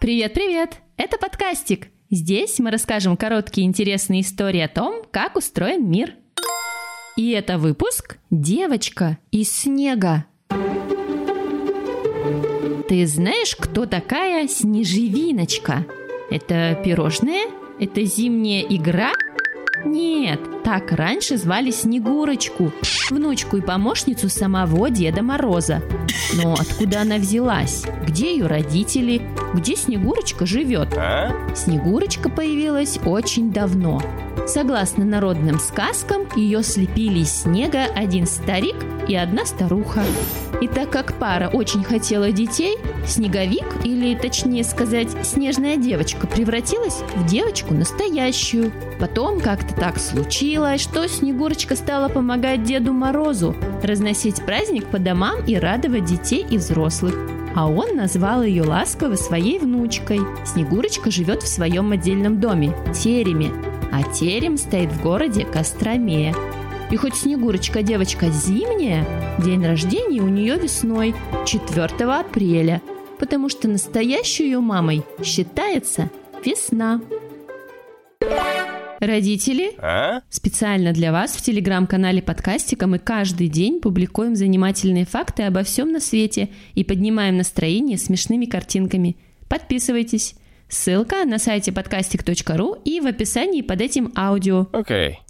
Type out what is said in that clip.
Привет-привет! Это подкастик. Здесь мы расскажем короткие интересные истории о том, как устроен мир. И это выпуск «Девочка из снега». Ты знаешь, кто такая Снежевиночка? Это пирожное? Это зимняя игра? Нет, так раньше звали Снегурочку, внучку и помощницу самого Деда Мороза. Но откуда она взялась? Где ее родители? Где Снегурочка живет? А? Снегурочка появилась очень давно. Согласно народным сказкам, ее слепили из снега один старик и одна старуха. И так как пара очень хотела детей, снеговик, или точнее сказать, снежная девочка, превратилась в девочку настоящую. Потом как-то так случилось, что Снегурочка стала помогать Деду Морозу разносить праздник по домам и радовать детей и взрослых. А он назвал ее ласково своей внучкой. Снегурочка живет в своем отдельном доме – тереме, а терем стоит в городе Костроме. И хоть Снегурочка девочка зимняя, день рождения у нее весной, 4 апреля, потому что настоящей ее мамой считается весна. Родители, А? специально для вас в телеграм-канале подкастика мы каждый день публикуем занимательные факты обо всем на свете и поднимаем настроение смешными картинками. Подписывайтесь. Ссылка на сайте подкастик.ру и в описании под этим аудио. Окей.